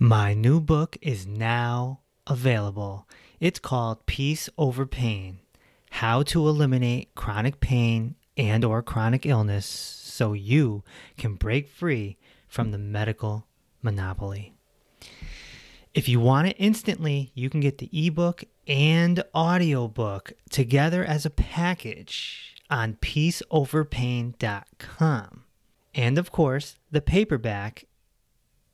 My new book is now available. It's called Peace Over Pain: How to Eliminate Chronic Pain and or chronic illness so you can break free from the medical monopoly. If you want it instantly, you can get the ebook and audiobook together as a package on peaceoverpain.com. And of course, the paperback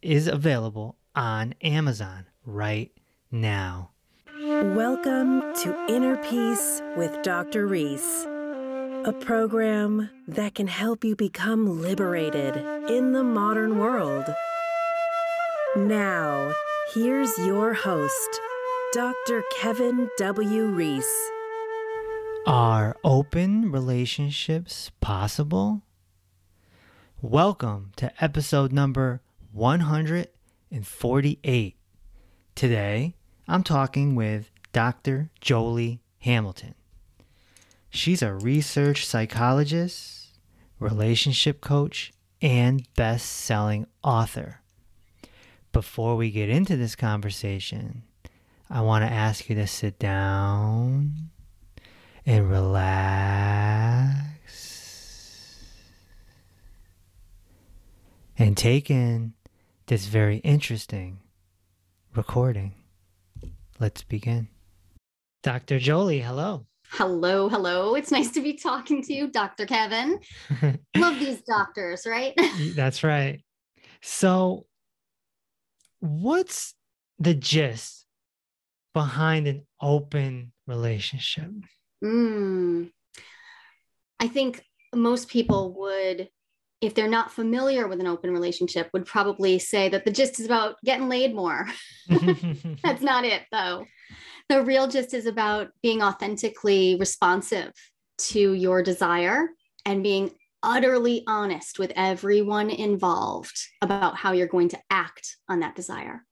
is available on Amazon right now. Welcome to Inner Peace with Dr. Reese, a program that can help you become liberated in the modern world. Now, here's your host, Dr. Kevin W. Reese. Are open relationships possible? Welcome to episode number 148. Today, I'm talking with Dr. Joli Hamilton. She's a research psychologist, relationship coach, and best selling author. Before we get into this conversation, I want to ask you to sit down and relax and take in this very interesting recording. Let's begin. Dr. Joli, hello. Hello, hello. It's nice to be talking to you, Dr. Kevin. Love these doctors, right? That's right. So, what's the gist behind an open relationship? Mm. I think most people would, if they're not familiar with an open relationship, would probably say that the gist is about getting laid more. That's not it, though. The real gist is about being authentically responsive to your desire and being utterly honest with everyone involved about how you're going to act on that desire.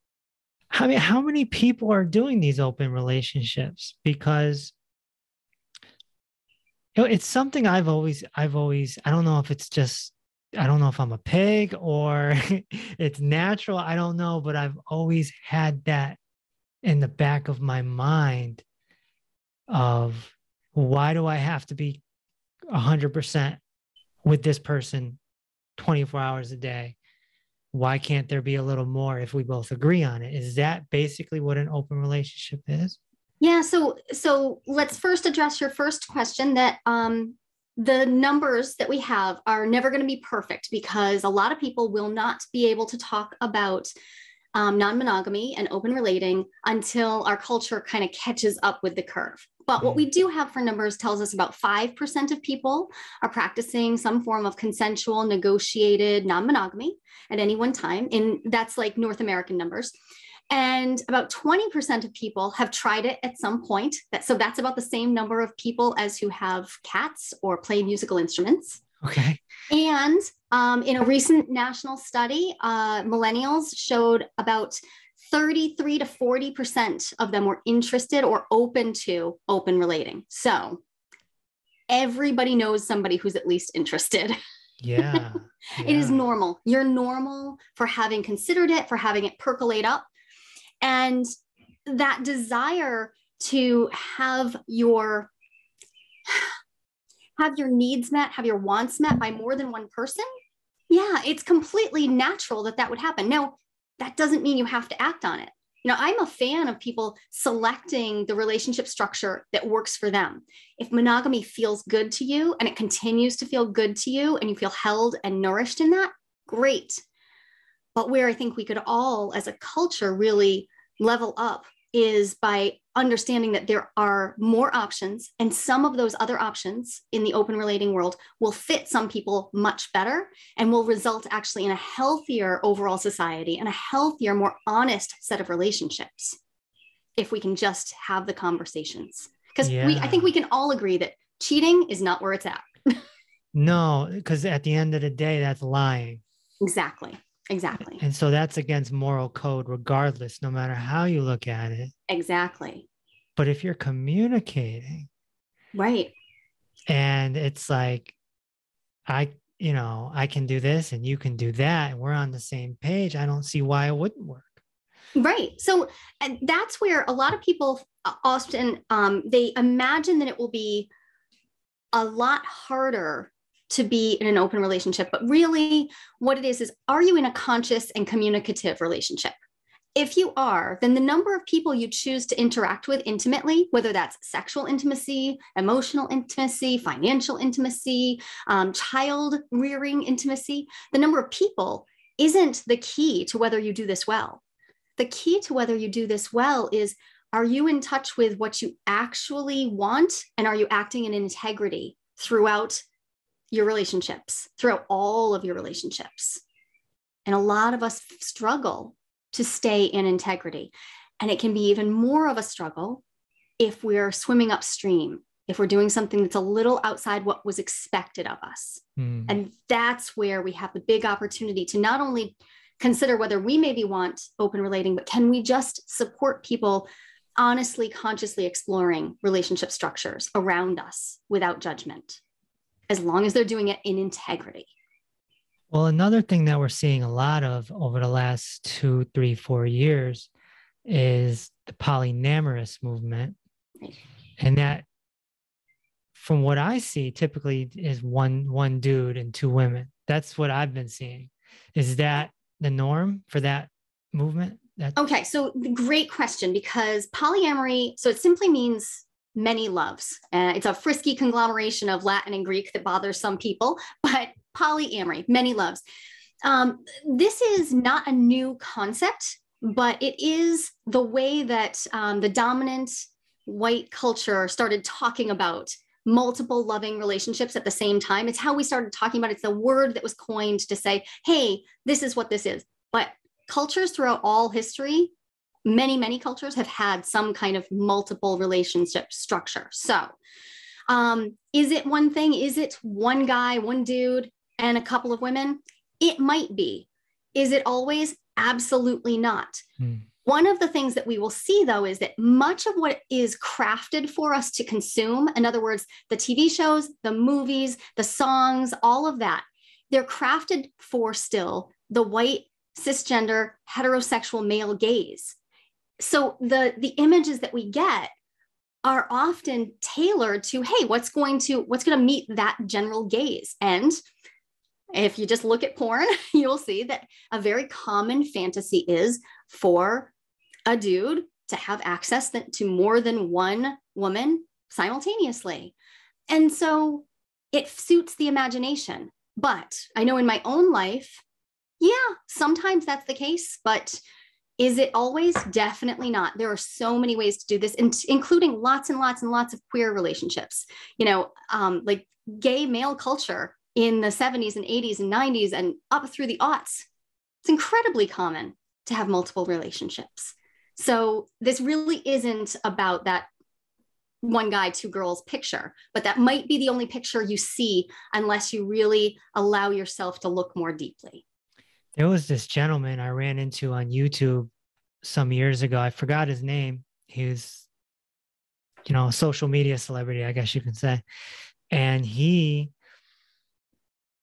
I mean, how many people are doing these open relationships? Because you know, it's something I've always, I've always, I don't know if it's just, I don't know if I'm a pig or it's natural. I don't know, but I've always had that in the back of my mind of why do I have to be 100% with this person 24 hours a day? Why can't there be a little more if we both agree on it? Is that basically what an open relationship is? Yeah, so so let's first address your first question that um the numbers that we have are never going to be perfect because a lot of people will not be able to talk about um, non monogamy and open relating until our culture kind of catches up with the curve. But what we do have for numbers tells us about 5% of people are practicing some form of consensual, negotiated non monogamy at any one time. And that's like North American numbers. And about 20% of people have tried it at some point. That, so that's about the same number of people as who have cats or play musical instruments. Okay. And um, in a recent national study, uh, millennials showed about 33 to 40% of them were interested or open to open relating. So everybody knows somebody who's at least interested. Yeah. yeah. it is normal. You're normal for having considered it, for having it percolate up. And that desire to have your have your needs met, have your wants met by more than one person, yeah, it's completely natural that that would happen. Now, that doesn't mean you have to act on it. You know, I'm a fan of people selecting the relationship structure that works for them. If monogamy feels good to you and it continues to feel good to you and you feel held and nourished in that, great. But where I think we could all, as a culture, really level up is by understanding that there are more options and some of those other options in the open relating world will fit some people much better and will result actually in a healthier overall society and a healthier more honest set of relationships if we can just have the conversations. Because yeah. we i think we can all agree that cheating is not where it's at. No because at the end of the day that's lying. Exactly Exactly. And so that's against moral code, regardless, no matter how you look at it. Exactly. But if you're communicating, right. And it's like, I, you know, I can do this and you can do that, and we're on the same page. I don't see why it wouldn't work. Right. So and that's where a lot of people often um, they imagine that it will be a lot harder to be in an open relationship. But really, what it is is are you in a conscious and communicative relationship? If you are, then the number of people you choose to interact with intimately, whether that's sexual intimacy, emotional intimacy, financial intimacy, um, child rearing intimacy, the number of people isn't the key to whether you do this well. The key to whether you do this well is are you in touch with what you actually want? And are you acting in integrity throughout your relationships, throughout all of your relationships? And a lot of us struggle to stay in integrity. And it can be even more of a struggle if we're swimming upstream, if we're doing something that's a little outside what was expected of us. Mm. And that's where we have the big opportunity to not only consider whether we maybe want open relating, but can we just support people honestly, consciously exploring relationship structures around us without judgment, as long as they're doing it in integrity. Well, another thing that we're seeing a lot of over the last two, three, four years is the polyamorous movement. And that from what I see, typically is one one dude and two women. That's what I've been seeing. Is that the norm for that movement? That- okay, so great question because polyamory, so it simply means many loves. Uh, it's a frisky conglomeration of Latin and Greek that bothers some people, but polyamory, many loves. Um, this is not a new concept, but it is the way that um, the dominant white culture started talking about multiple loving relationships at the same time. It's how we started talking about it. It's the word that was coined to say, hey, this is what this is. But cultures throughout all history, many, many cultures have had some kind of multiple relationship structure. So, um, is it one thing? Is it one guy, one dude, and a couple of women? It might be. Is it always? Absolutely not. Hmm. One of the things that we will see, though, is that much of what is crafted for us to consume, in other words, the TV shows, the movies, the songs, all of that, they're crafted for still the white cisgender heterosexual male gaze so the the images that we get are often tailored to hey what's going to what's going to meet that general gaze? And if you just look at porn you'll see that a very common fantasy is for a dude to have access to more than one woman simultaneously. And so it suits the imagination. But i know in my own life yeah, sometimes that's the case, but is it always? Definitely not. There are so many ways to do this, including lots and lots and lots of queer relationships. You know, um, like gay male culture in the 70s and 80s and 90s and up through the aughts. It's incredibly common to have multiple relationships. So this really isn't about that one guy, two girls picture, but that might be the only picture you see unless you really allow yourself to look more deeply. There was this gentleman I ran into on YouTube some years ago. I forgot his name. He was, you know, a social media celebrity, I guess you can say. And he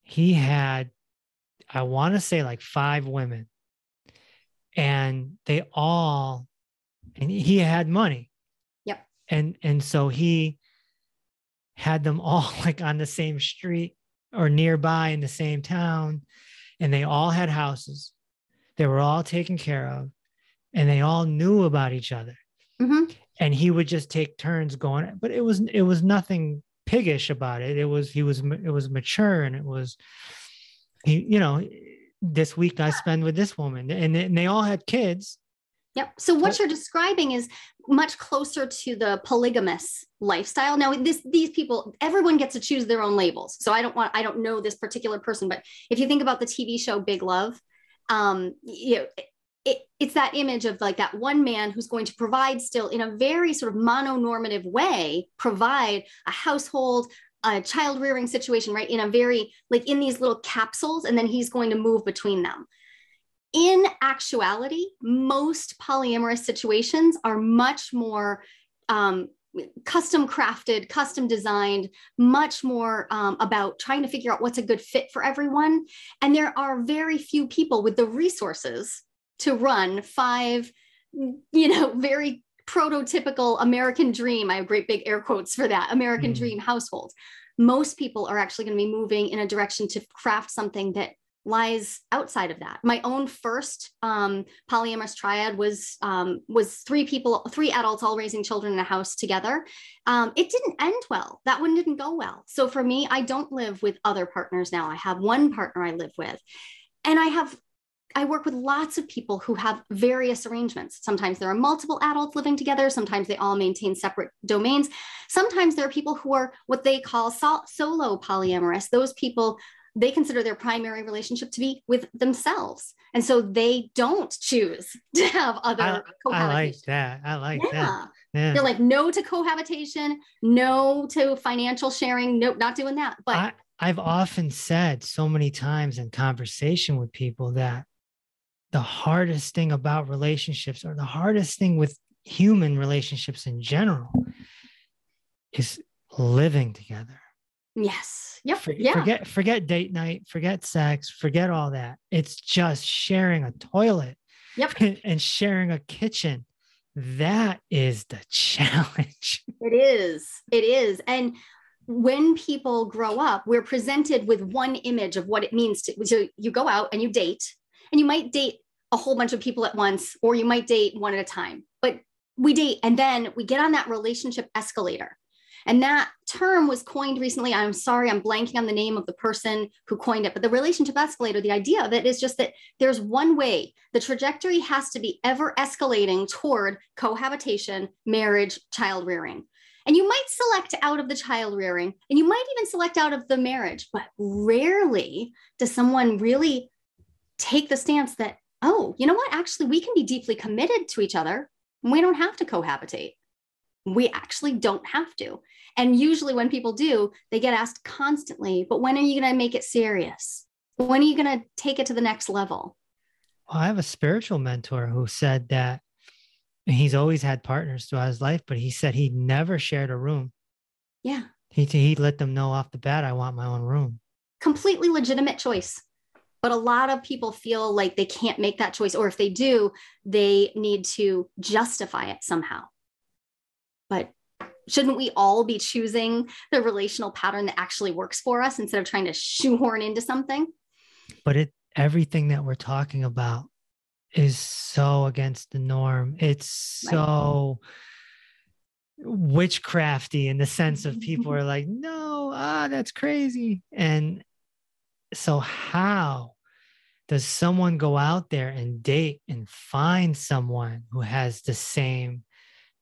he had, I want to say like five women. And they all and he had money. Yep. And and so he had them all like on the same street or nearby in the same town and they all had houses. They were all taken care of and they all knew about each other. Mm-hmm. And he would just take turns going, but it was it was nothing piggish about it. It was he was it was mature and it was he you know this week I spend with this woman and, and they all had kids. Yep. So what you're describing is much closer to the polygamous lifestyle. Now, this these people, everyone gets to choose their own labels. So I don't want, I don't know this particular person, but if you think about the TV show Big Love, um, you know, it, it's that image of like that one man who's going to provide still in a very sort of mononormative way, provide a household, a child rearing situation, right? In a very like in these little capsules, and then he's going to move between them in actuality, most polyamorous situations are much more um, custom crafted, custom designed, much more um, about trying to figure out what's a good fit for everyone. And there are very few people with the resources to run five, you know, very prototypical American dream. I have great big air quotes for that American mm. dream households. Most people are actually going to be moving in a direction to craft something that lies outside of that. My own first um, polyamorous triad was um, was three people, three adults all raising children in a house together. Um, it didn't end well. That one didn't go well. So for me, I don't live with other partners now. I have one partner I live with, and I have. I work with lots of people who have various arrangements. Sometimes there are multiple adults living together. Sometimes they all maintain separate domains. Sometimes there are people who are what they call sol- solo polyamorous. Those people they consider their primary relationship to be with themselves. And so they don't choose to have other I. I like that. I like yeah. that. Yeah. They're like no to cohabitation, no to financial sharing, nope, not doing that. But I, I've often said so many times in conversation with people that the hardest thing about relationships or the hardest thing with human relationships in general is living together Yes. Yep. For, yeah. Forget forget date night, forget sex, forget all that. It's just sharing a toilet. Yep. And sharing a kitchen. That is the challenge. It is. It is. And when people grow up, we're presented with one image of what it means to so you go out and you date, and you might date a whole bunch of people at once, or you might date one at a time. But we date and then we get on that relationship escalator and that term was coined recently. I'm sorry, I'm blanking on the name of the person who coined it, but the relationship escalator, the idea of it is just that there's one way. The trajectory has to be ever escalating toward cohabitation, marriage, child rearing. And you might select out of the child rearing and you might even select out of the marriage, but rarely does someone really take the stance that, oh, you know what? Actually, we can be deeply committed to each other. And we don't have to cohabitate we actually don't have to. And usually, when people do, they get asked constantly, but when are you going to make it serious? When are you going to take it to the next level? Well, I have a spiritual mentor who said that he's always had partners throughout his life, but he said he never shared a room. Yeah. He, he let them know off the bat, I want my own room. Completely legitimate choice. But a lot of people feel like they can't make that choice, or if they do, they need to justify it somehow. Shouldn't we all be choosing the relational pattern that actually works for us instead of trying to shoehorn into something? But it everything that we're talking about is so against the norm. It's so right. witchcrafty in the sense of people are like, no, ah, that's crazy. And so how does someone go out there and date and find someone who has the same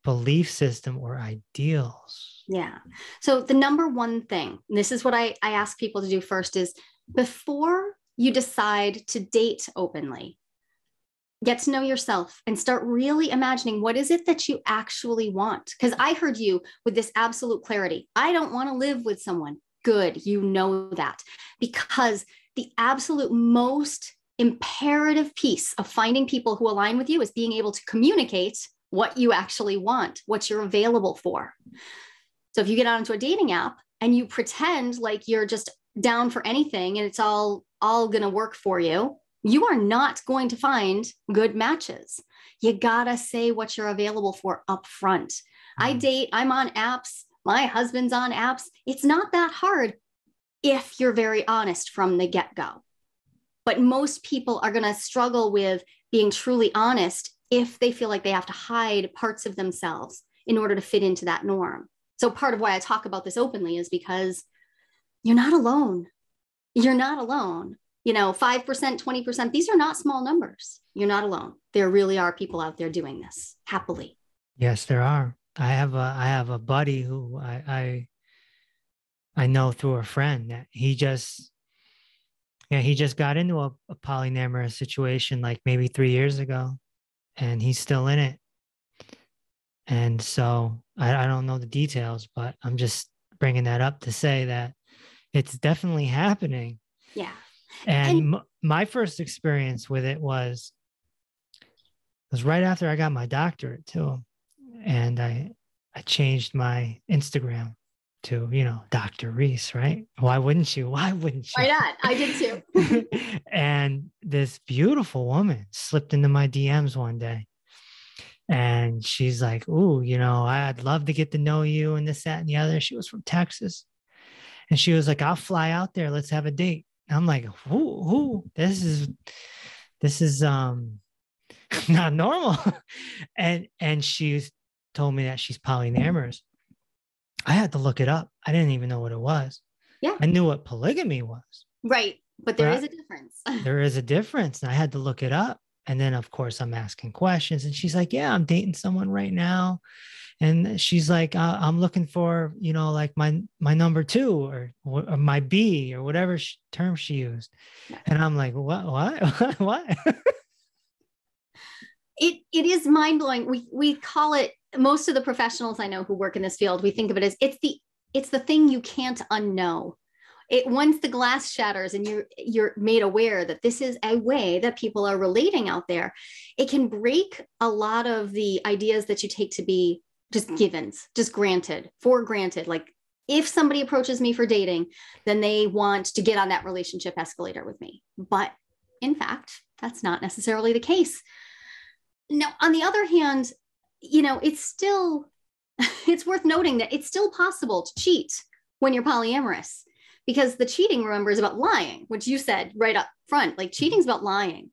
belief system or ideals. Yeah. So the number one thing, this is what I, I ask people to do first is before you decide to date openly, get to know yourself and start really imagining what is it that you actually want. Because I heard you with this absolute clarity. I don't want to live with someone. Good. You know that. Because the absolute most imperative piece of finding people who align with you is being able to communicate what you actually want, what you're available for. So if you get onto a dating app and you pretend like you're just down for anything and it's all all going to work for you, you are not going to find good matches. You got to say what you're available for up front. I mm-hmm. date, I'm on apps, my husband's on apps. It's not that hard if you're very honest from the get-go. But most people are going to struggle with being truly honest if they feel like they have to hide parts of themselves in order to fit into that norm. So, part of why I talk about this openly is because you're not alone. You're not alone. You know, 5%, 20%, these are not small numbers. You're not alone. There really are people out there doing this happily. Yes, there are. I have a I have a buddy who I I, I know through a friend that he just yeah, he just got into a, a polyamorous situation like maybe three years ago and he's still in it. And so I, I don't know the details, but I'm just bringing that up to say that it's definitely happening. Yeah. And, and m- my first experience with it was was right after I got my doctorate too, and I I changed my Instagram to, you know, Dr. Reese, right? Why wouldn't you? Why wouldn't you? Why not? I did too. and this beautiful woman slipped into my DMs one day. And she's like, Ooh, you know, I'd love to get to know you and this, that, and the other. She was from Texas. And she was like, I'll fly out there. Let's have a date. And I'm like, who, who, this is, this is, um, not normal. and, and she told me that she's polyamorous. I had to look it up. I didn't even know what it was. Yeah. I knew what polygamy was. Right. But there Right. is a difference. There is a difference. And I had to look it up. And then, of course, I'm asking questions. And she's like, Yeah, I'm dating someone right now. And she's like, uh, I'm looking for, you know, like my my number two or, or my B or whatever term she used. And I'm like, What? What? what? it it is mind blowing. We we call it most of the professionals I know who work in this field, we think of it as it's the it's the thing you can't unknow. It once the glass shatters and you're you're made aware that this is a way that people are relating out there, it can break a lot of the ideas that you take to be just givens, just granted, for granted. Like if somebody approaches me for dating, then they want to get on that relationship escalator with me. But in fact, that's not necessarily the case. Now, on the other hand, you know, it's still it's worth noting that it's still possible to cheat when you're polyamorous because the cheating remember is about lying, which you said right up front, like cheating's about lying.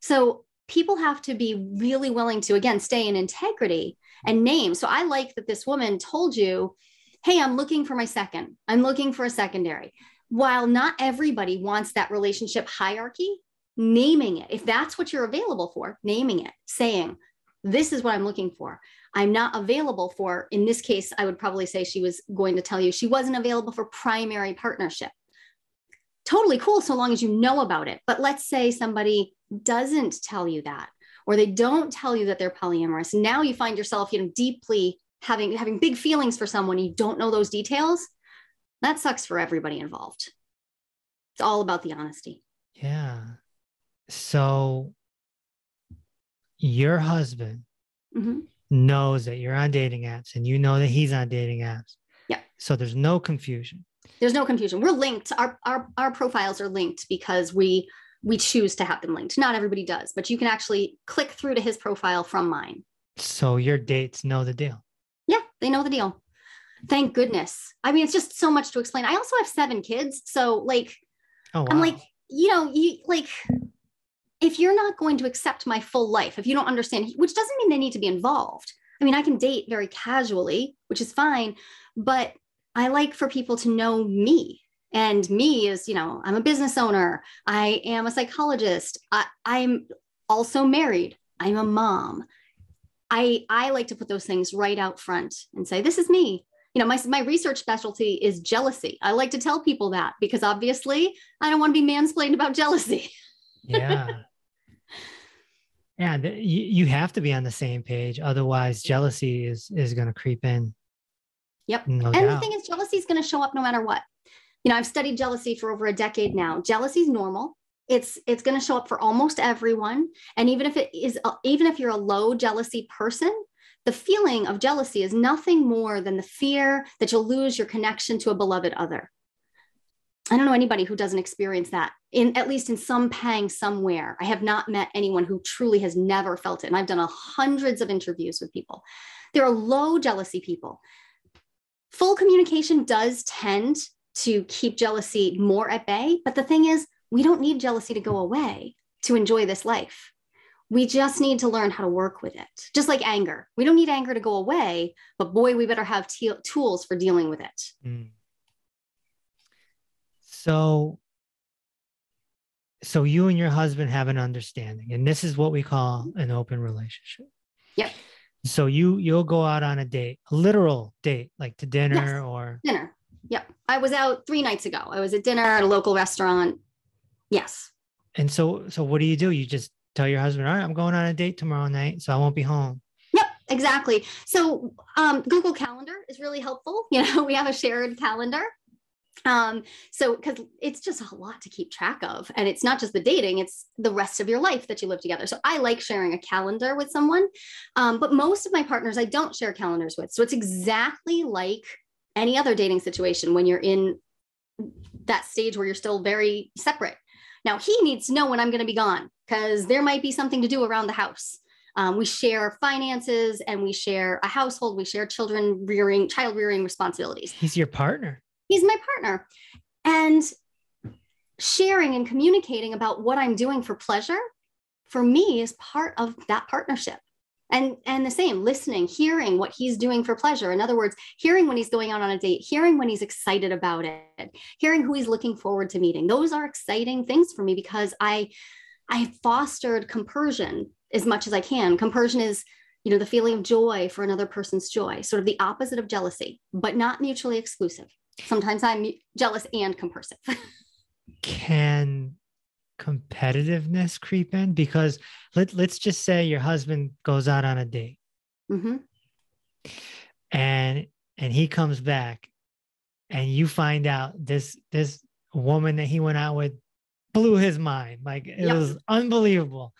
So people have to be really willing to again stay in integrity and name. So I like that this woman told you, "Hey, I'm looking for my second. I'm looking for a secondary." While not everybody wants that relationship hierarchy, naming it, if that's what you're available for, naming it, saying, this is what I'm looking for. I'm not available for, in this case, I would probably say she was going to tell you she wasn't available for primary partnership. Totally cool, so long as you know about it. But let's say somebody doesn't tell you that, or they don't tell you that they're polyamorous. Now you find yourself, you know, deeply having having big feelings for someone. You don't know those details. That sucks for everybody involved. It's all about the honesty. Yeah. So your husband Mhm. knows that you're on dating apps and you know that he's on dating apps. Yeah. So there's no confusion. there's no confusion we're linked our, our our profiles are linked because we we choose to have them linked not everybody does but you can actually click through to his profile from mine So your dates know the deal. yeah they know the deal thank goodness i mean it's just so much to explain i also have seven kids so like Oh wow. i'm like you know you like if you're not going to accept my full life if you don't understand which doesn't mean they need to be involved. I mean i can date very casually which is fine but i like for people to know me. And me is you know i'm a business owner. I am a psychologist. I, i'm also married. I'm a mom. I i like to put those things right out front and say this is me. You know my, my research specialty is jealousy. I like to tell people that because obviously i don't want to be mansplained about jealousy. Yeah. Yeah, you, you have to be on the same page. Otherwise, jealousy is is going to creep in. Yep. No and the thing is jealousy is going to show up no matter what you know i've studied jealousy for over a decade now jealousy is normal it's it's going to show up for almost everyone and even if it is a, even if you're a low jealousy person the feeling of jealousy is nothing more than the fear that you'll lose your connection to a beloved other i don't know anybody who doesn't experience that in at least in some pang somewhere i have not met anyone who truly has never felt it and i've done hundreds of interviews with people there are low jealousy people full communication does tend to keep jealousy more at bay. But the thing is, we don't need jealousy to go away to enjoy this life. We just need to learn how to work with it. Just like anger. We don't need anger to go away, but boy, we better have te- tools for dealing with it. Mm. So, so you and your husband have an understanding, and this is what we call an open relationship. Yep. So you you'll go out on a date, a literal date, like to dinner Yes. or Dinner. Yep. I was out three nights ago. I was at dinner at a local restaurant. Yes. and so so what do you do? You just tell your husband, all right, I'm going on a date tomorrow night, so I won't be home. Yep, exactly. So um, Google Calendar is really helpful. You know, we have a shared calendar. Um, so because it's just a lot to keep track of, and it's not just the dating; it's the rest of your life that you live together. So I like sharing a calendar with someone, um, but most of my partners I don't share calendars with. So it's exactly like any other dating situation when you're in that stage where you're still very separate. Now, he needs to know when I'm going to be gone because there might be something to do around the house. Um, we share finances and we share a household, we share children rearing, child rearing responsibilities. He's your partner. He's my partner. And sharing and communicating about what I'm doing for pleasure for me is part of that partnership. And and the same listening hearing what he's doing for pleasure. In other words hearing when he's going out on a date hearing when he's excited about it hearing who he's looking forward to meeting. Those are exciting things for me because i i fostered compersion as much as i can. Compersion is you know the feeling of joy for another person's joy sort of the opposite of jealousy but not mutually exclusive sometimes i'm jealous and compersive can competitiveness creep in? Because let, let's just say your husband goes out on a date mm-hmm. and and he comes back and you find out this this woman that he went out with blew his mind like it yep. was unbelievable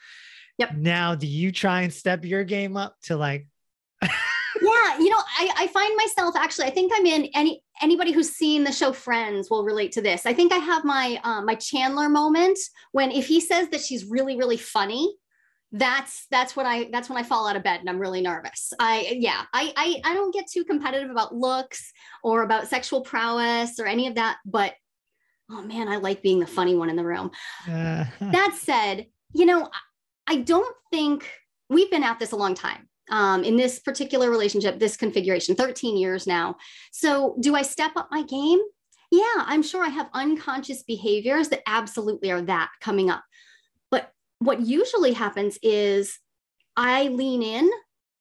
yep now do you try and step your game up to like yeah you know I, I find myself actually i think i'm in any anybody who's seen the show friends will relate to this. I think i have my um, my chandler moment when if he says that she's really really funny that's that's when i that's when i fall out of bed and i'm really nervous. I yeah i i, I don't get too competitive about looks or about sexual prowess or any of that but oh man i like being the funny one in the room. Uh, that said you know i don't think we've been at this a long time um, in this particular relationship, this configuration, 13 years now. So, do I step up my game? Yeah, I'm sure I have unconscious behaviors that absolutely are that coming up. But what usually happens is I lean in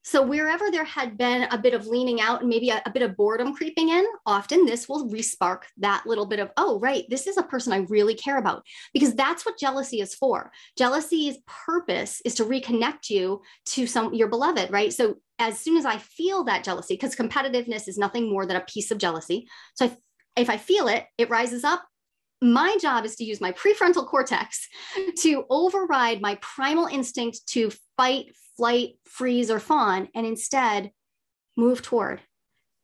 so, wherever there had been a bit of leaning out and maybe a, a, bit of boredom creeping in, often this will respark that little bit of, oh, right, this is a person I really care about. Because that's what jealousy is for. Jealousy's purpose is to reconnect you to some your beloved, right? So, as soon as I feel that jealousy, because competitiveness is nothing more than a piece of jealousy. So, if, if I feel it, it rises up. My job is to use my prefrontal cortex to override my primal instinct to fight, flight, freeze, or fawn, and instead move toward,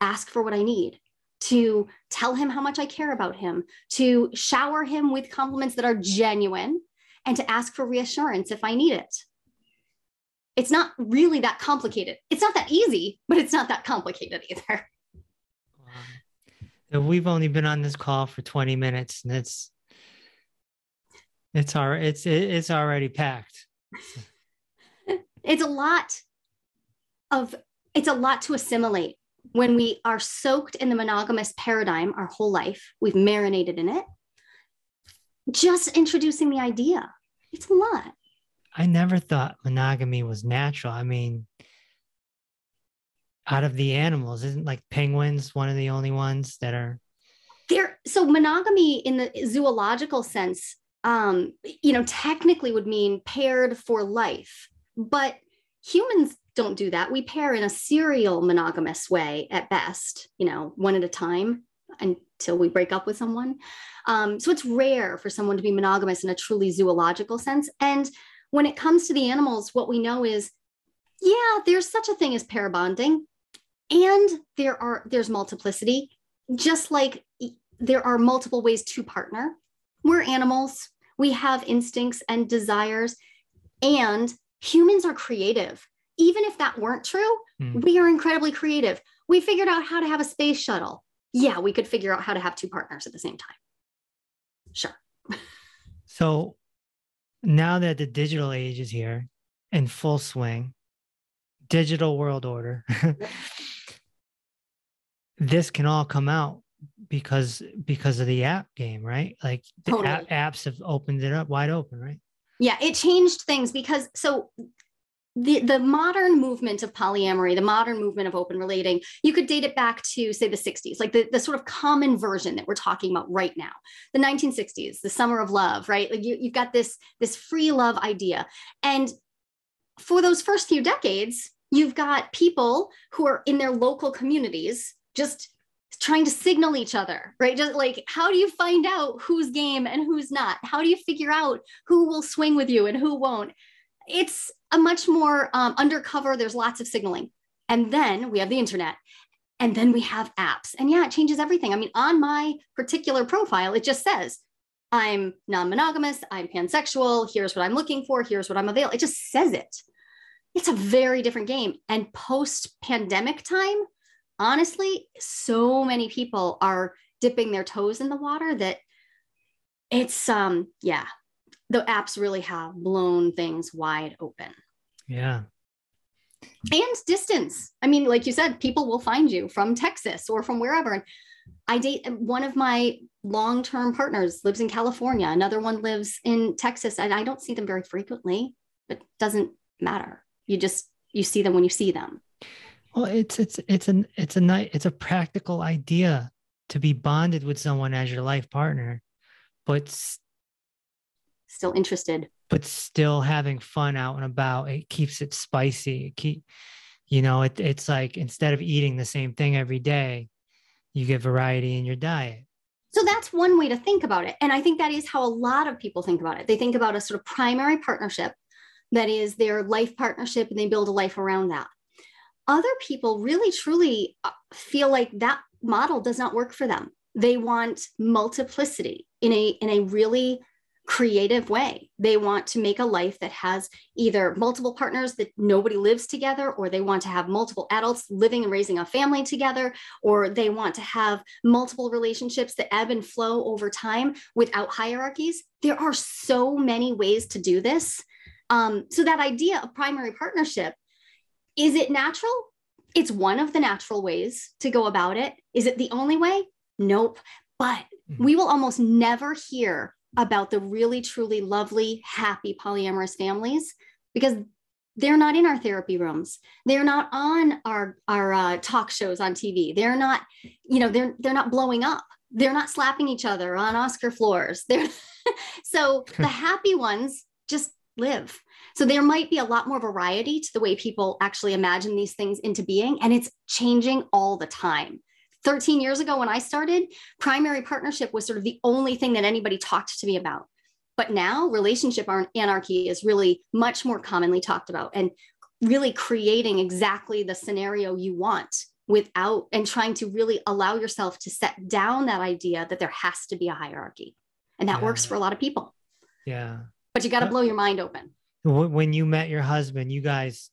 ask for what I need, to tell him how much I care about him, to shower him with compliments that are genuine, and to ask for reassurance if I need it. It's not really that complicated. It's not that easy, but it's not that complicated either. We've only been on this call for 20 minutes and it's it's it's it's already packed it's a lot of it's a lot to assimilate when we are soaked in the monogamous paradigm our whole life we've marinated in it. Just introducing the idea. It's a lot. I never thought monogamy was natural. I mean out of the animals isn't like penguins one of the only ones that are there so monogamy in the zoological sense um you know technically would mean paired for life but humans don't do that. We pair in a serial monogamous way at best, you know, one at a time until we break up with someone. Um, so it's rare for someone to be monogamous in a truly zoological sense. And when it comes to the animals, what we know is, yeah, there's such a thing as pair bonding, and there are there's multiplicity, just like there are multiple ways to partner. We're animals. We have instincts and desires, and humans are creative. Even if that weren't true, mm. we are incredibly creative. We figured out how to have a space shuttle. Yeah, we could figure out how to have two partners at the same time. Sure. so now that the digital age is here in full swing, digital world order, this can all come out because because of the app game, right? Like the totally. app, apps have opened it up wide open, right? Yeah, it changed things because so the, the modern movement of polyamory, the modern movement of open relating, you could date it back to, say, the 60s, like the, the sort of common version that we're talking about right now, the 1960s, the summer of love, right? Like you, you've got this, this free love idea. And for those first few decades, you've got people who are in their local communities just trying to signal each other, right? Just like, how do you find out who's game and who's not? How do you figure out who will swing with you and who won't? It's a much more um, undercover, there's lots of signaling. And then we have the internet. And then we have apps. And yeah, it changes everything. I mean, on my particular profile, it just says, I'm non monogamous, I'm pansexual, here's what I'm looking for, here's what I'm available. It just says it. It's a very different game. And post pandemic time, honestly, so many people are dipping their toes in the water that it's, um, yeah, the apps really have blown things wide open. Yeah. And distance. I mean, like you said, people will find you from Texas or from wherever. And I date one of my long term partners lives in California, another one lives in Texas, and I don't see them very frequently, but doesn't matter. You just you see them when you see them. Well, it's it's it's an it's a night it's a practical idea to be bonded with someone as your life partner, but still interested. but still having fun out and about it keeps it spicy. It keep you know it, it's like instead of eating the same thing every day you get variety in your diet. So that's one way to think about it. And i think that is how a lot of people think about it. They think about a sort of primary partnership that is their life partnership and they build a life around that other people really truly uh, feel like that model does not work for them they want multiplicity in a in a really creative way. They want to make a life that has either multiple partners that nobody lives together, or they want to have multiple adults living and raising a family together, or they want to have multiple relationships that ebb and flow over time without hierarchies. There are so many ways to do this. Um, so, that idea of primary partnership is it natural? It's one of the natural ways to go about it. Is it the only way? Nope. But mm-hmm. we will almost never hear about the really truly lovely happy polyamorous families because they're not in our therapy rooms they're not on our our uh, talk shows on tv they're not you know they're they're not blowing up they're not slapping each other on oscar floors they're so the happy ones just live so there might be a lot more variety to the way people actually imagine these things into being and it's changing all the time 13 years ago when I started, primary partnership was sort of the only thing that anybody talked to me about. But now relationship anarchy is really much more commonly talked about and really creating exactly the scenario you want without and trying to really allow yourself to set down that idea that there has to be a hierarchy. And that yeah. works for a lot of people. Yeah. But you got to blow your mind open. When you met your husband, you guys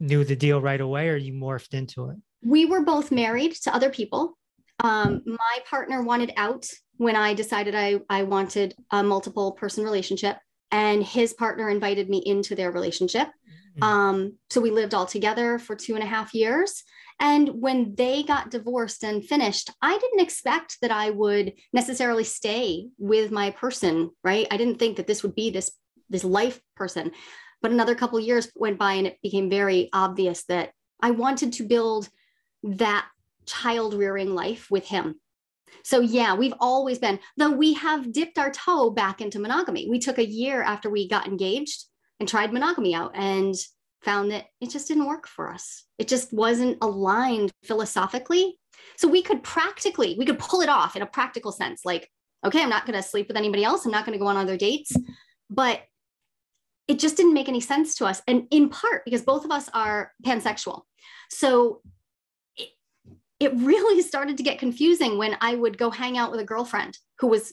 knew the deal right away or you morphed into it? we were both married to other people. Um, my partner wanted out when I decided I, I wanted a multiple person relationship, and his partner invited me into their relationship. Mm-hmm. Um, so we lived all together for two and a half years. And when they got divorced and finished, I didn't expect that I would necessarily stay with my person, right? I didn't think that this would be this this life person. But another couple years went by and it became very obvious that I wanted to build that child rearing life with him. So, yeah, we've always been, though we have dipped our toe back into monogamy. We took a year after we got engaged and tried monogamy out and found that it just didn't work for us. It just wasn't aligned philosophically. So, we could practically, we could pull it off in a practical sense like, okay, I'm not going to sleep with anybody else. I'm not going to go on other dates. But it just didn't make any sense to us. And in part because both of us are pansexual. So it really started to get confusing when I would go hang out with a girlfriend who was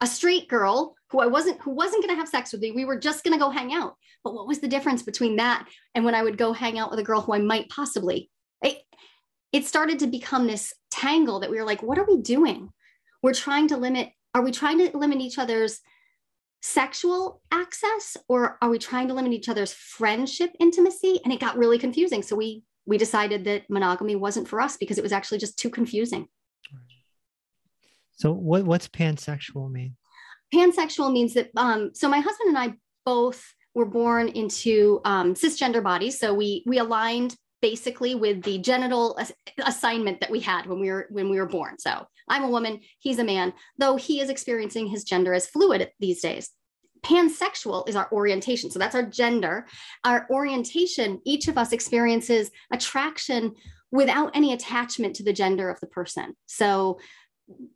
a straight girl who I wasn't who wasn't going to have sex with me. We were just going to go hang out. But what was the difference between that and when I would go hang out with a girl who I might possibly? It, it started to become this tangle that we were like, what are we doing? We're trying to limit. Are we trying to limit each other's sexual access, or are we trying to limit each other's friendship intimacy? And it got really confusing. So we we decided that monogamy wasn't for us because it was actually just too confusing. So what what's pansexual mean? Pansexual means that um, so my husband and I both were born into um, cisgender bodies. So we we aligned basically with the genital ass- assignment that we had when we were when we were born. So I'm a woman, he's a man, though he is experiencing his gender as fluid these days pansexual is our orientation. So that's our gender. Our orientation, each of us experiences attraction without any attachment to the gender of the person. So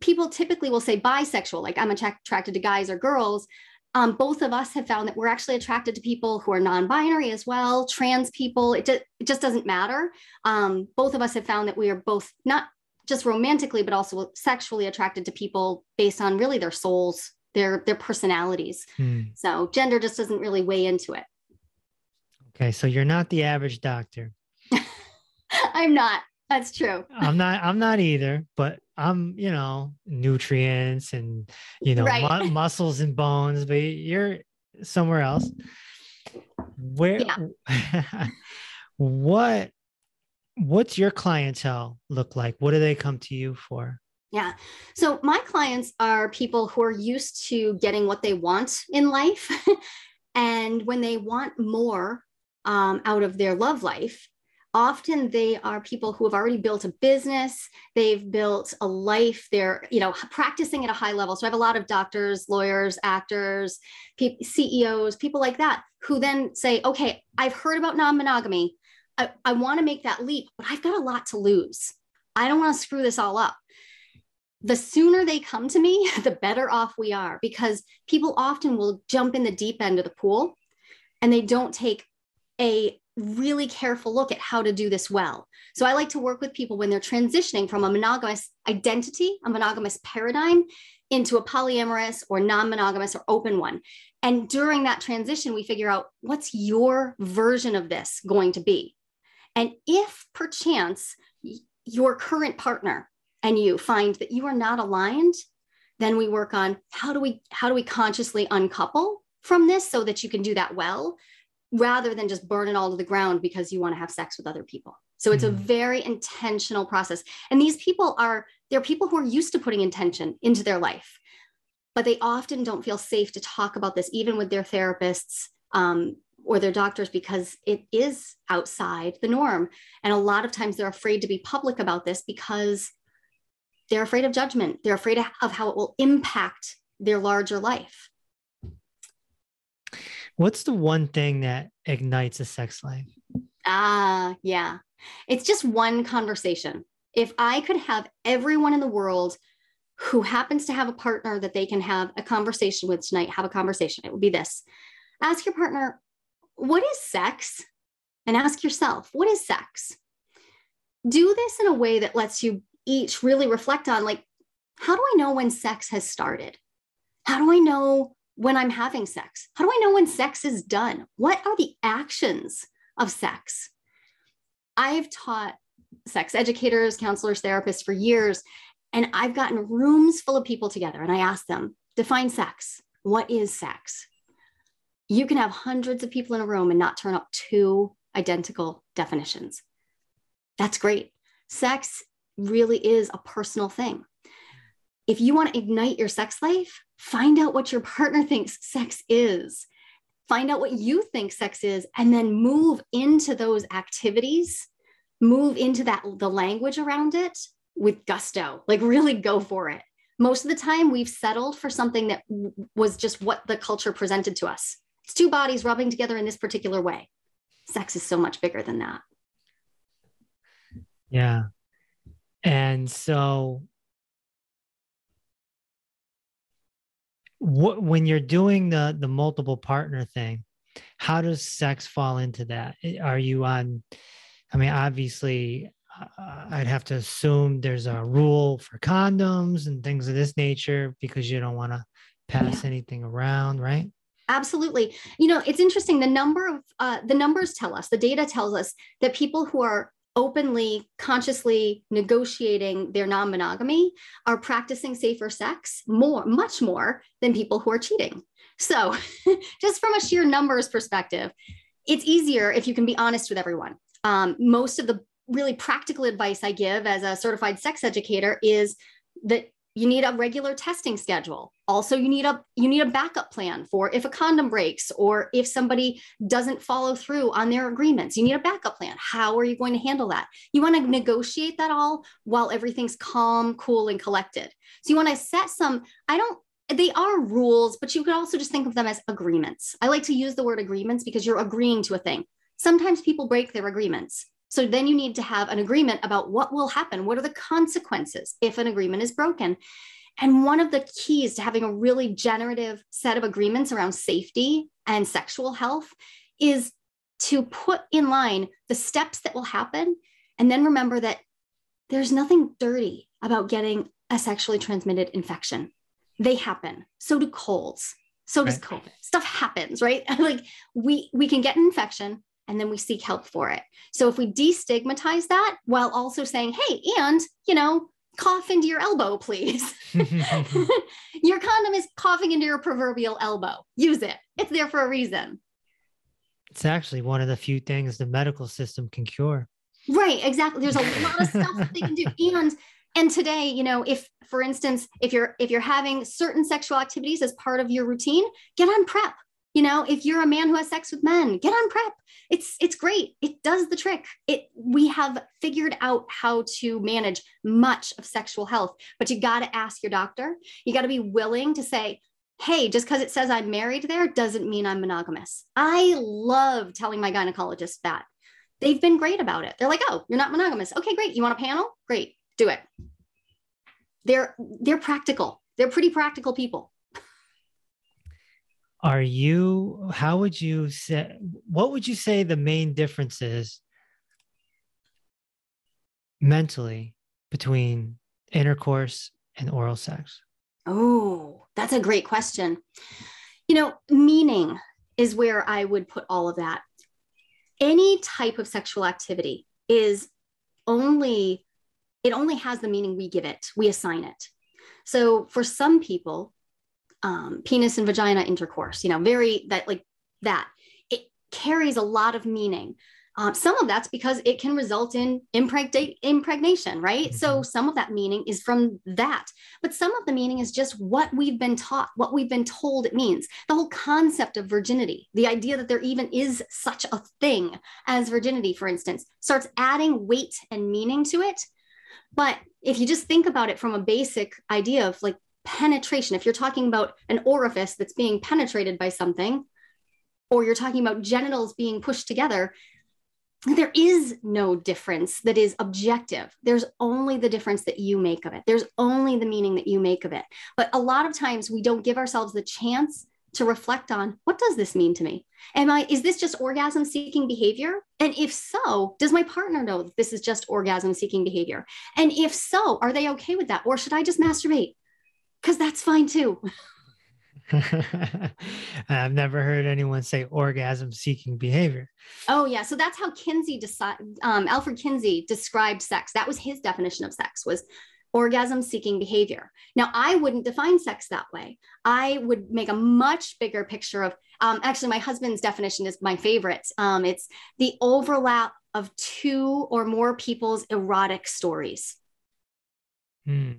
people typically will say bisexual, like I'm attracted to guys or girls. Um, both of us have found that we're actually attracted to people who are non-binary as well, trans people. It, just, it just doesn't matter. Um, both of us have found that we are both not just romantically, but also sexually attracted to people based on really their souls, their their personalities. Hmm. So gender just doesn't really weigh into it. Okay, so you're not the average doctor. I'm not. That's true. I'm not. I'm not either. But I'm, you know, nutrients and you know right. mu- muscles and bones. But you're somewhere else. Where? Yeah. what? What's your clientele look like? What do they come to you for? Yeah. So my clients are people who are used to getting what they want in life. and when they want more um, out of their love life, often they are people who have already built a business. They've built a life. They're you know practicing at a high level. So i have a lot of doctors lawyers actors ceos people like that who then say okay i've heard about non-monogamy. I, I want to make that leap but i've got a lot to lose. I don't want to screw this all up. The sooner they come to me, the better off we are because people often will jump in the deep end of the pool and they don't take a really careful look at how to do this well. So I like to work with people when they're transitioning from a monogamous identity, a monogamous paradigm, into a polyamorous or non monogamous or open one. And during that transition, we figure out what's your version of this going to be. And if perchance your current partner and you find that you are not aligned, then we work on how do we how do we consciously uncouple from this so that you can do that well rather than just burn it all to the ground because you want to have sex with other people. So it's mm. a very intentional process. And these people are they're people who are used to putting intention into their life, but they often don't feel safe to talk about this even with their therapists um, or their doctors because it is outside the norm. And a lot of times they're afraid to be public about this because they're afraid of judgment. They're afraid of how it will impact their larger life. What's the one thing that ignites a sex life? Ah, yeah. It's just one conversation. If I could have everyone in the world who happens to have a partner that they can have a conversation with tonight, have a conversation, it would be this ask your partner, what is sex? And ask yourself, what is sex? Do this in a way that lets you each really reflect on like, how do I know when sex has started? How do I know when I'm having sex? How do I know when sex is done? What are the actions of sex? I've taught sex educators, counselors, therapists for years, and I've gotten rooms full of people together and I ask them, define sex. What is sex? You can have hundreds of people in a room and not turn up two identical definitions. That's great. Sex really is a personal thing. If you want to ignite your sex life, find out what your partner thinks sex is. Find out what you think sex is, and then move into those activities, move into that the language around it with gusto. Like really go for it. Most of the time, we've settled for something that w- was just what the culture presented to us. It's two bodies rubbing together in this particular way. Sex is so much bigger than that. Yeah. And so what when you're doing the the multiple partner thing, how does sex fall into that? Are you on I mean obviously uh, I'd have to assume there's a rule for condoms and things of this nature because you don't want to pass yeah. anything around, right? Absolutely. You know, it's interesting. The number of uh, the numbers tell us, the data tells us that people who are openly, consciously negotiating their non monogamy are practicing safer sex more, much more than people who are cheating. So, just from a sheer numbers perspective, it's easier if you can be honest with everyone. Um, most of the really practical advice I give as a certified sex educator is that you need a regular testing schedule. Also you need a you need a backup plan for if a condom breaks or if somebody doesn't follow through on their agreements. You need a backup plan. How are you going to handle that? You want to negotiate that all while everything's calm cool and collected. So you want to set some i don't they are rules but you could also just think of them as agreements. I like to use the word agreements because you're agreeing to a thing. Sometimes people break their agreements so then you need to have an agreement about what will happen. What are the consequences if an agreement is broken? And one of the keys to having a really generative set of agreements around safety and sexual health is to put in line the steps that will happen. And then remember that there's nothing dirty about getting a sexually transmitted infection. They happen. So do colds. So does right. COVID. Stuff happens, right? like we we can get an infection and then we seek help for it. So if we destigmatize that while also saying, hey, and you know, cough into your elbow, please. your condom is coughing into your proverbial elbow. Use it. It's there for a reason. It's actually one of the few things the medical system can cure. Right, exactly. There's a lot of stuff that they can do. And and today, you know, if for instance, if you're if you're having certain sexual activities as part of your routine, get on PrEP. You know, if you're a man who has sex with men, get on PrEP. It's it's great. It does the trick. It we have figured out how to manage much of sexual health, but you got to ask your doctor. You got to be willing to say, "Hey, just because it says I'm married there doesn't mean I'm monogamous." I love telling my gynecologist that. They've been great about it. They're like, "Oh, you're not monogamous. Okay, great. You want a panel? Great. Do it." They're they're practical. They're pretty practical people are you how would you say what would you say the main difference is mentally between intercourse and oral sex? Oh that's a great question. You know meaning is where i would put all of that. Any type of sexual activity is only it only has the meaning we give it we assign it. So for some people um, penis and vagina intercourse, you know, very that like that. It carries a lot of meaning. Um, some of that's because it can result in impregnate, impregnation, right? Mm-hmm. So some of that meaning is from that, but some of the meaning is just what we've been taught, what we've been told it means. The whole concept of virginity, the idea that there even is such a thing as virginity, for instance, starts adding weight and meaning to it. But if you just think about it from a basic idea of like penetration, if you're talking about an orifice that's being penetrated by something, or you're talking about genitals being pushed together, there is no difference that is objective. There's only the difference that you make of it. There's only the meaning that you make of it. But a lot of times we don't give ourselves the chance to reflect on what does this mean to me? Am I is this just orgasm seeking behavior? And if so, does my partner know that this is just orgasm seeking behavior? And if so, are they okay with that or should I just masturbate? Because that's fine too. I've never heard anyone say orgasm seeking behavior. Oh yeah, so that's how Kinsey decided. Um, Alfred Kinsey described sex. That was his definition of sex was orgasm seeking behavior. Now I wouldn't define sex that way. I would make a much bigger picture of. Um, actually, my husband's definition is my favorite. Um, it's the overlap of two or more people's erotic stories. Hmm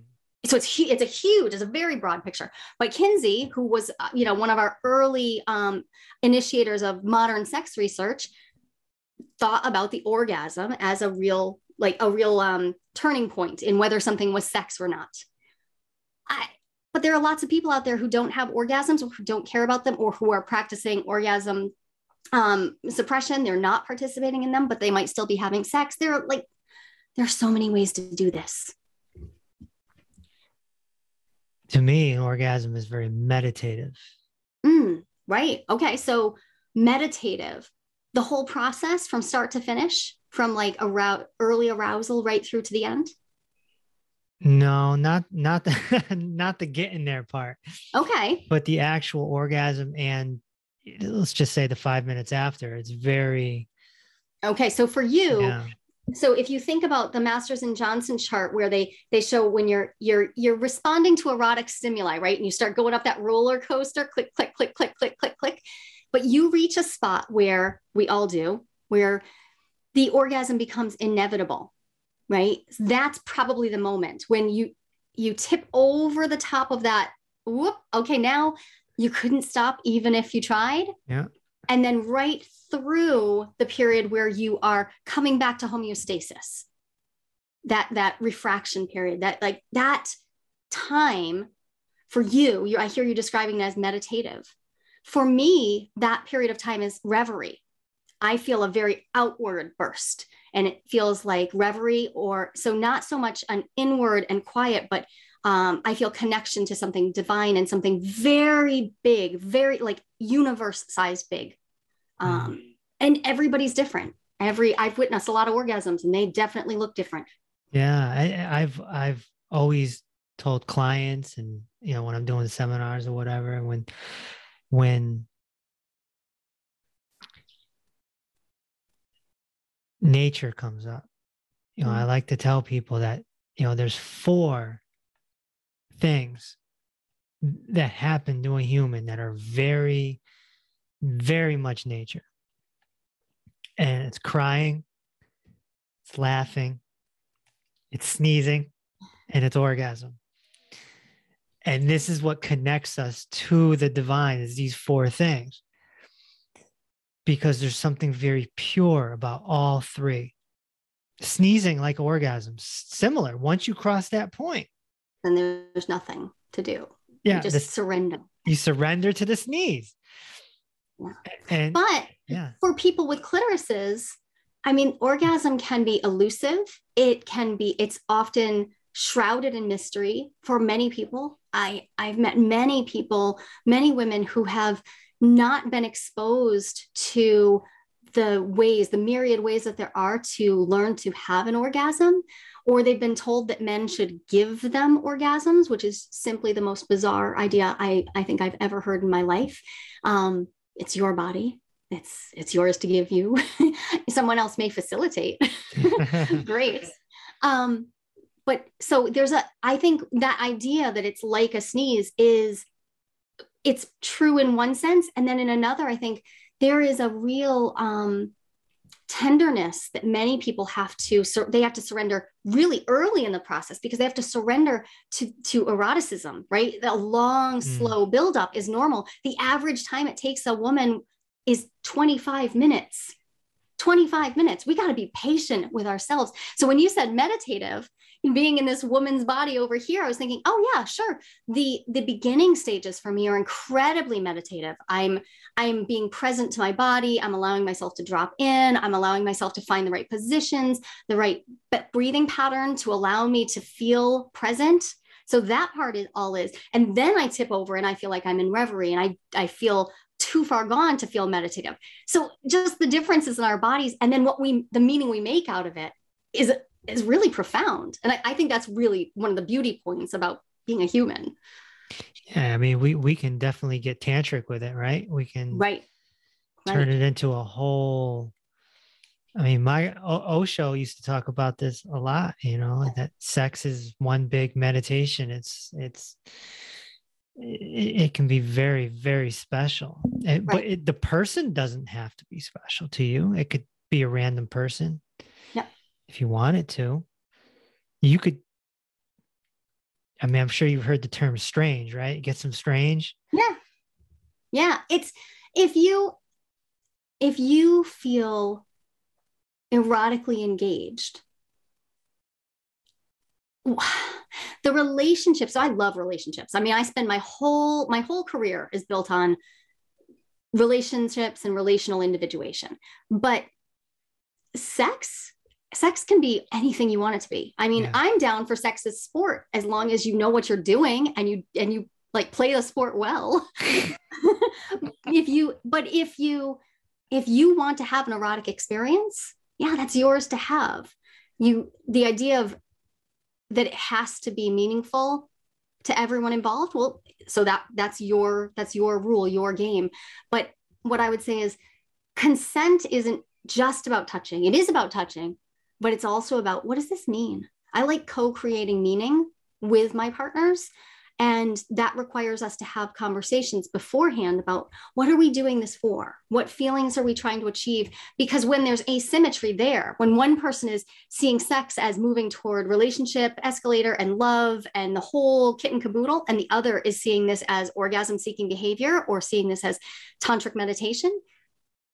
so it's it's a huge, it's a very broad picture. But Kinsey, who was uh, you know one of our early um, initiators of modern sex research, thought about the orgasm as a real like a real um, turning point in whether something was sex or not. I, but there are lots of people out there who don't have orgasms or who don't care about them or who are practicing orgasm um, suppression. They're not participating in them, but they might still be having sex. There are like there are so many ways to do this to me, orgasm is very meditative. Mm, right. Okay. So meditative, the whole process from start to finish, from like a arou- early arousal right through to the end. No, not not the not the getting there part. Okay. But the actual orgasm and let's just say the five minutes after, it's very Okay. So for you, yeah so if you think about the Masters and Johnson chart where they they show when you're you're you're responding to erotic stimuli right? And you start going up that roller coaster click click click click click click click. But you reach a spot where we all do where the orgasm becomes inevitable right? That's probably the moment when you you tip over the top of that whoop okay now you couldn't stop even if you tried. Yeah and then right through the period where you are coming back to homeostasis that that refraction period that like that time for you you i hear you describing it as meditative. For me that period of time is reverie. I feel a very outward burst and it feels like reverie or so not so much an inward and quiet but um, i feel connection to something divine and something very big very like universe size big um, mm. and everybody's different every i've witnessed a lot of orgasms and they definitely look different yeah I, i've i've always told clients and you know when i'm doing seminars or whatever and when when nature comes up you know mm-hmm. i like to tell people that you know there's four things that happen to a human that are very very much nature. And it's crying it's laughing it's sneezing and it's orgasm. And this is what connects us to the divine is these four things. Because there's something very pure about all three. Sneezing like orgasms similar once you cross that point then there's nothing to do. Yeah you just the, surrender. You surrender to the sneeze. Yeah. and but yeah. for people with clitorises i mean orgasm can be elusive. It can be it's often shrouded in mystery for many people. I i've met many people many women who have not been exposed to the ways the myriad ways that there are to learn to have an orgasm or they've been told that men should give them orgasms which is simply the most bizarre idea i, I think i've ever heard in my life. Um, it's your body. It's it's yours to give you. Someone else may facilitate. Great. Um, but so there's a i think that idea that it's like a sneeze is it's true in one sense. And then in another i think there is a real um, tenderness that many people have to sur- they have to surrender really early in the process because they have to surrender to to eroticism right? The long mm. slow buildup is normal. The average time it takes a woman is 25 minutes. 25 minutes. We got to be patient with ourselves. So when you said meditative being in this woman's body over here i was thinking oh yeah sure. The the beginning stages for me are incredibly meditative. I'm i'm being present to my body. I'm allowing myself to drop in. I'm allowing myself to find the right positions the right breathing pattern to allow me to feel present. So that part is all is. And then i tip over and i feel like i'm in reverie and i i feel too far gone to feel meditative. So just the differences in our bodies and then what we the meaning we make out of it is is really profound. And I, I think that's really one of the beauty points about being a human. Yeah, I mean, we we can definitely get tantric with it, right? We can right turn right. it into a whole. I mean, my Osho used to talk about this a lot. You know, that sex is one big meditation. It's it's it, it can be very very special, it, right. but it, the person doesn't have to be special to you. It could be a random person if you wanted to. You could. I mean, I'm sure you've heard the term strange, right? Get some strange. Yeah. Yeah. It's if you if you feel erotically engaged, the relationships, so I love relationships. I mean, I spend my whole my whole career is built on relationships and relational individuation. But sex sex can be anything you want it to be. I mean, yeah. I'm down for sex as sport as long as you know what you're doing and you and you like play the sport well. if you but if you if you want to have an erotic experience, yeah, that's yours to have. You the idea of that it has to be meaningful to everyone involved, well, so that that's your that's your rule, your game. But what I would say is consent isn't just about touching. It is about touching, but it's also about what does this mean? I like co creating meaning with my partners. And that requires us to have conversations beforehand about what are we doing this for? What feelings are we trying to achieve? Because when there's asymmetry there, when one person is seeing sex as moving toward relationship, escalator, and love, and the whole kit and caboodle, and the other is seeing this as orgasm seeking behavior or seeing this as tantric meditation,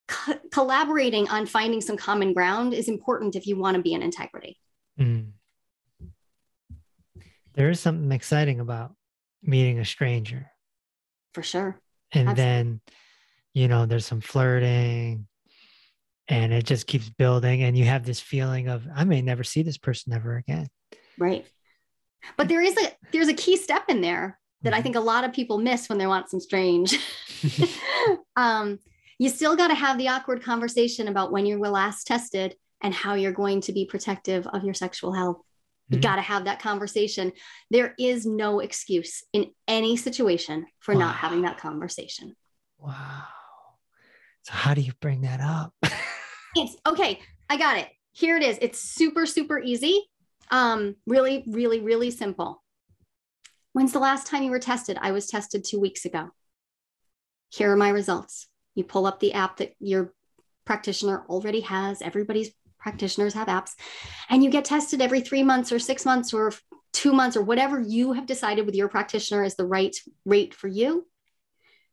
co- collaborating on finding some common ground is important if you want to be in integrity. Mm. There is something exciting about meeting a stranger. For sure. And Absolutely. then, you know, there's some flirting and it just keeps building. And you have this feeling of, I may never see this person ever again. Right. But there is a there's a key step in there that I Mhm. think a lot of people miss when they want some strange. um, you still got to have the awkward conversation about when you were last tested and how you're going to be protective of your sexual health. You Mhm. got to have that conversation. There is no excuse in any situation for not having that conversation. Wow. So how do you bring that up? It's okay. I got it. Here it is. It's super, super easy. Um, really, really, really simple. When's the last time you were tested? I was tested two weeks ago. Here are my results. You pull up the app that your practitioner already has. Everybody's practitioners have apps, and you get tested every three months or six months or two months or whatever you have decided with your practitioner is the right rate for you.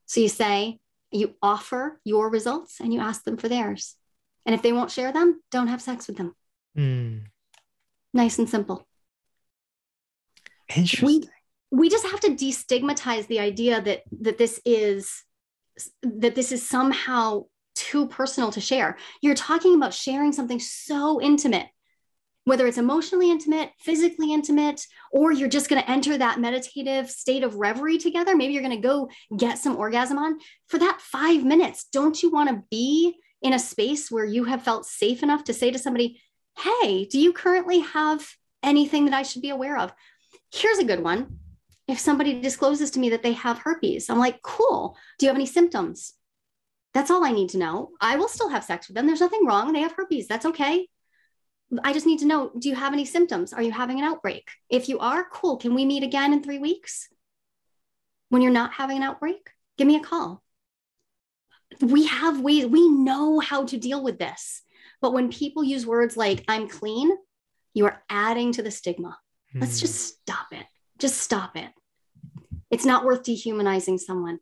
So you say, you offer your results and you ask them for theirs. And if they won't share them, don't have sex with them. Hmm. Nice and simple. Interesting. We just have to destigmatize the idea that that this is that this is somehow too personal to share. You're talking about sharing something so intimate, whether it's emotionally intimate, physically intimate, or you're just going to enter that meditative state of reverie together. Maybe you're going to go get some orgasm on for that five minutes. Don't you want to be in a space where you have felt safe enough to say to somebody, Hey, do you currently have anything that I should be aware of? Here's a good one. If somebody discloses to me that they have herpes, I'm like, cool. Do you have any symptoms? That's all I need to know. I will still have sex with them. There's nothing wrong. They have herpes. That's okay. I just need to know do you have any symptoms? Are you having an outbreak? If you are, cool. Can we meet again in three weeks? When you're not having an outbreak, give me a call. We have ways, we know how to deal with this. But when people use words like, I'm clean, you are adding to the stigma. Let's Hmm. just stop it. Just stop it. It's not worth dehumanizing someone.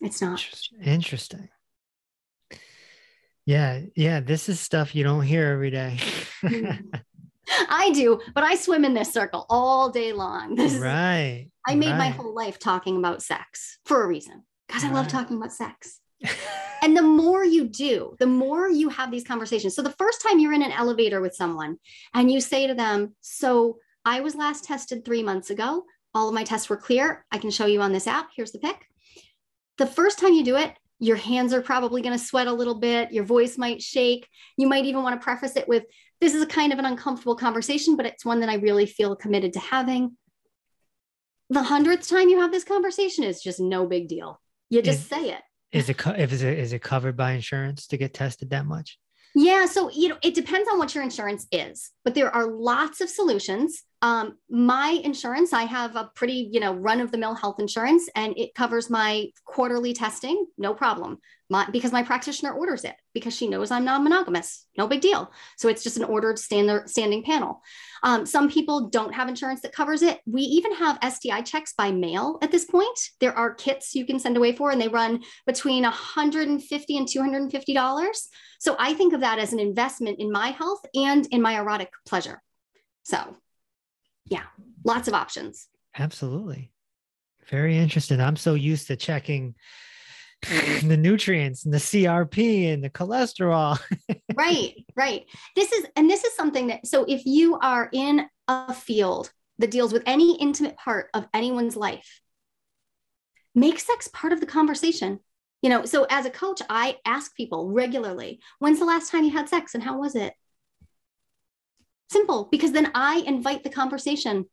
It's not. Interesting. Yeah, yeah. This is stuff you don't hear every day. I do, but I swim in this circle all day long. This is, right. I made my whole life talking about sex for a reason because I love talking about sex. And the more you do, the more you have these conversations. So the first time you're in an elevator with someone and you say to them, So I was last tested three months ago. All of my tests were clear. I can show you on this app. Here's the pic. The first time you do it, your hands are probably going to sweat a little bit. Your voice might shake. You might even want to preface it with, This is a kind of an uncomfortable conversation, but it's one that I really feel committed to having. The hundredth time you have this conversation is just no big deal. You just Is- say it. is it is it is it covered by insurance to get tested that much? Yeah, so you know, it depends on what your insurance is, but there are lots of solutions. Um, my insurance, I have a pretty, you know, run-of-the-mill health insurance, and it covers my quarterly testing, no problem. My, because my practitioner orders it because she knows I'm non-monogamous, no big deal. So it's just an ordered standard standing panel. Um, some people don't have insurance that covers it. We even have STI checks by mail at this point. There are kits you can send away for, and they run between 150 and 250 dollars. So I think of that as an investment in my health and in my erotic pleasure. So, yeah, lots of options. Absolutely. Very interesting. I'm so used to checking the nutrients and the CRP and the cholesterol. right, right. This is, and this is something that, so if you are in a field that deals with any intimate part of anyone's life, make sex part of the conversation. You know, so as a coach, I ask people regularly, when's the last time you had sex and how was it? Simple, because then I invite the conversation.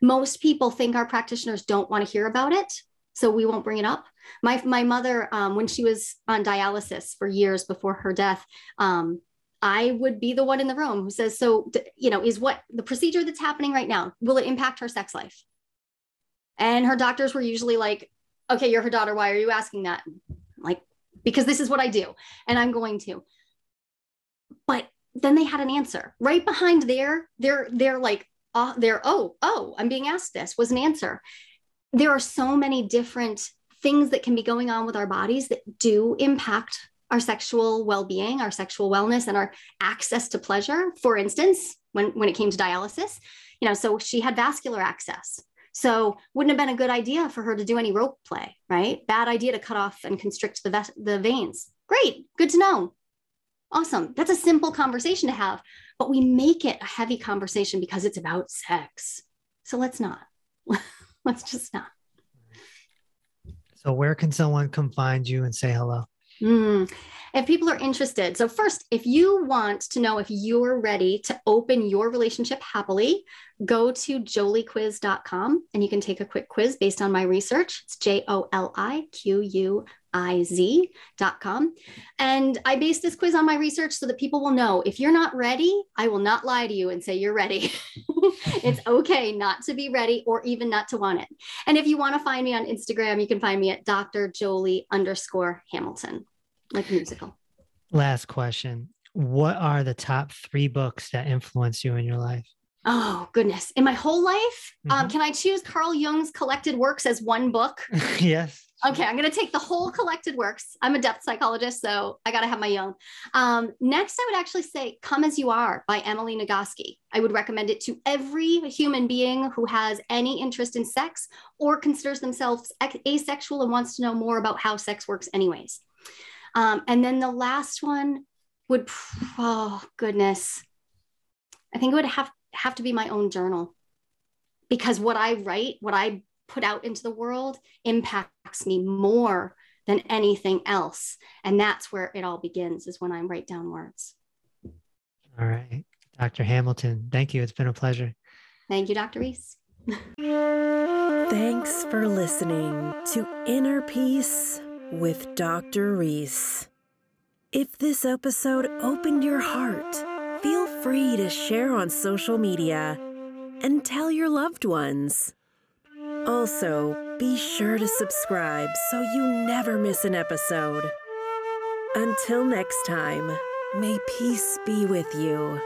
Most people think our practitioners don't want to hear about it, so we won't bring it up. My my mother, um, when she was on dialysis for years before her death, um, I would be the one in the room who says, "So, you know, is what the procedure that's happening right now will it impact her sex life?" And her doctors were usually like, "Okay, you're her daughter. Why are you asking that?" Like, because this is what I do, and I'm going to. But then they had an answer right behind there. They're they're like, uh, they're oh oh, I'm being asked this was an answer. There are so many different things that can be going on with our bodies that do impact our sexual well-being, our sexual wellness, and our access to pleasure. For instance, when when it came to dialysis, you know, so she had vascular access. So wouldn't have been a good idea for her to do any rope play, right? Bad idea to cut off and constrict the the veins. Great, good to know. Awesome. That's a simple conversation to have, but we make it a heavy conversation because it's about sex. So let's not. let's just not. So, where can someone come find you and say hello? Mm. If people are interested, so first, if you want to know if you're ready to open your relationship happily, go to joliquiz.com and you can take a quick quiz based on my research. It's J O L I Q U iz.com. And I base this quiz on my research so that people will know if you're not ready, I will not lie to you and say you're ready. it's okay not to be ready or even not to want it. And if you want to find me on Instagram, you can find me at Dr. Joli underscore Hamilton, like musical. Last question. What are the top three books that influence you in your life? Oh goodness! In my whole life, um, mm-hmm. um, can I choose Carl Jung's collected works as one book? yes. Okay, I'm going to take the whole collected works. I'm a depth psychologist, so I got to have my own. Um, next, I would actually say Come As You Are by Emily Nagoski. I would recommend it to every human being who has any interest in sex or considers themselves asexual and wants to know more about how sex works, anyways. Um, and then the last one would, oh goodness, I think it would have, have to be my own journal because what I write, what I put out into the world impacts me more than anything else. And that's where it all begins, is when I write down words. All right. Dr. Hamilton, thank you. It's been a pleasure. Thank you, Dr. Reese. Thanks for listening to Inner Peace with Dr. Reese. If this episode opened your heart, feel free to share on social media and tell your loved ones. Also, be sure to subscribe so you never miss an episode. Until next time, may peace be with you.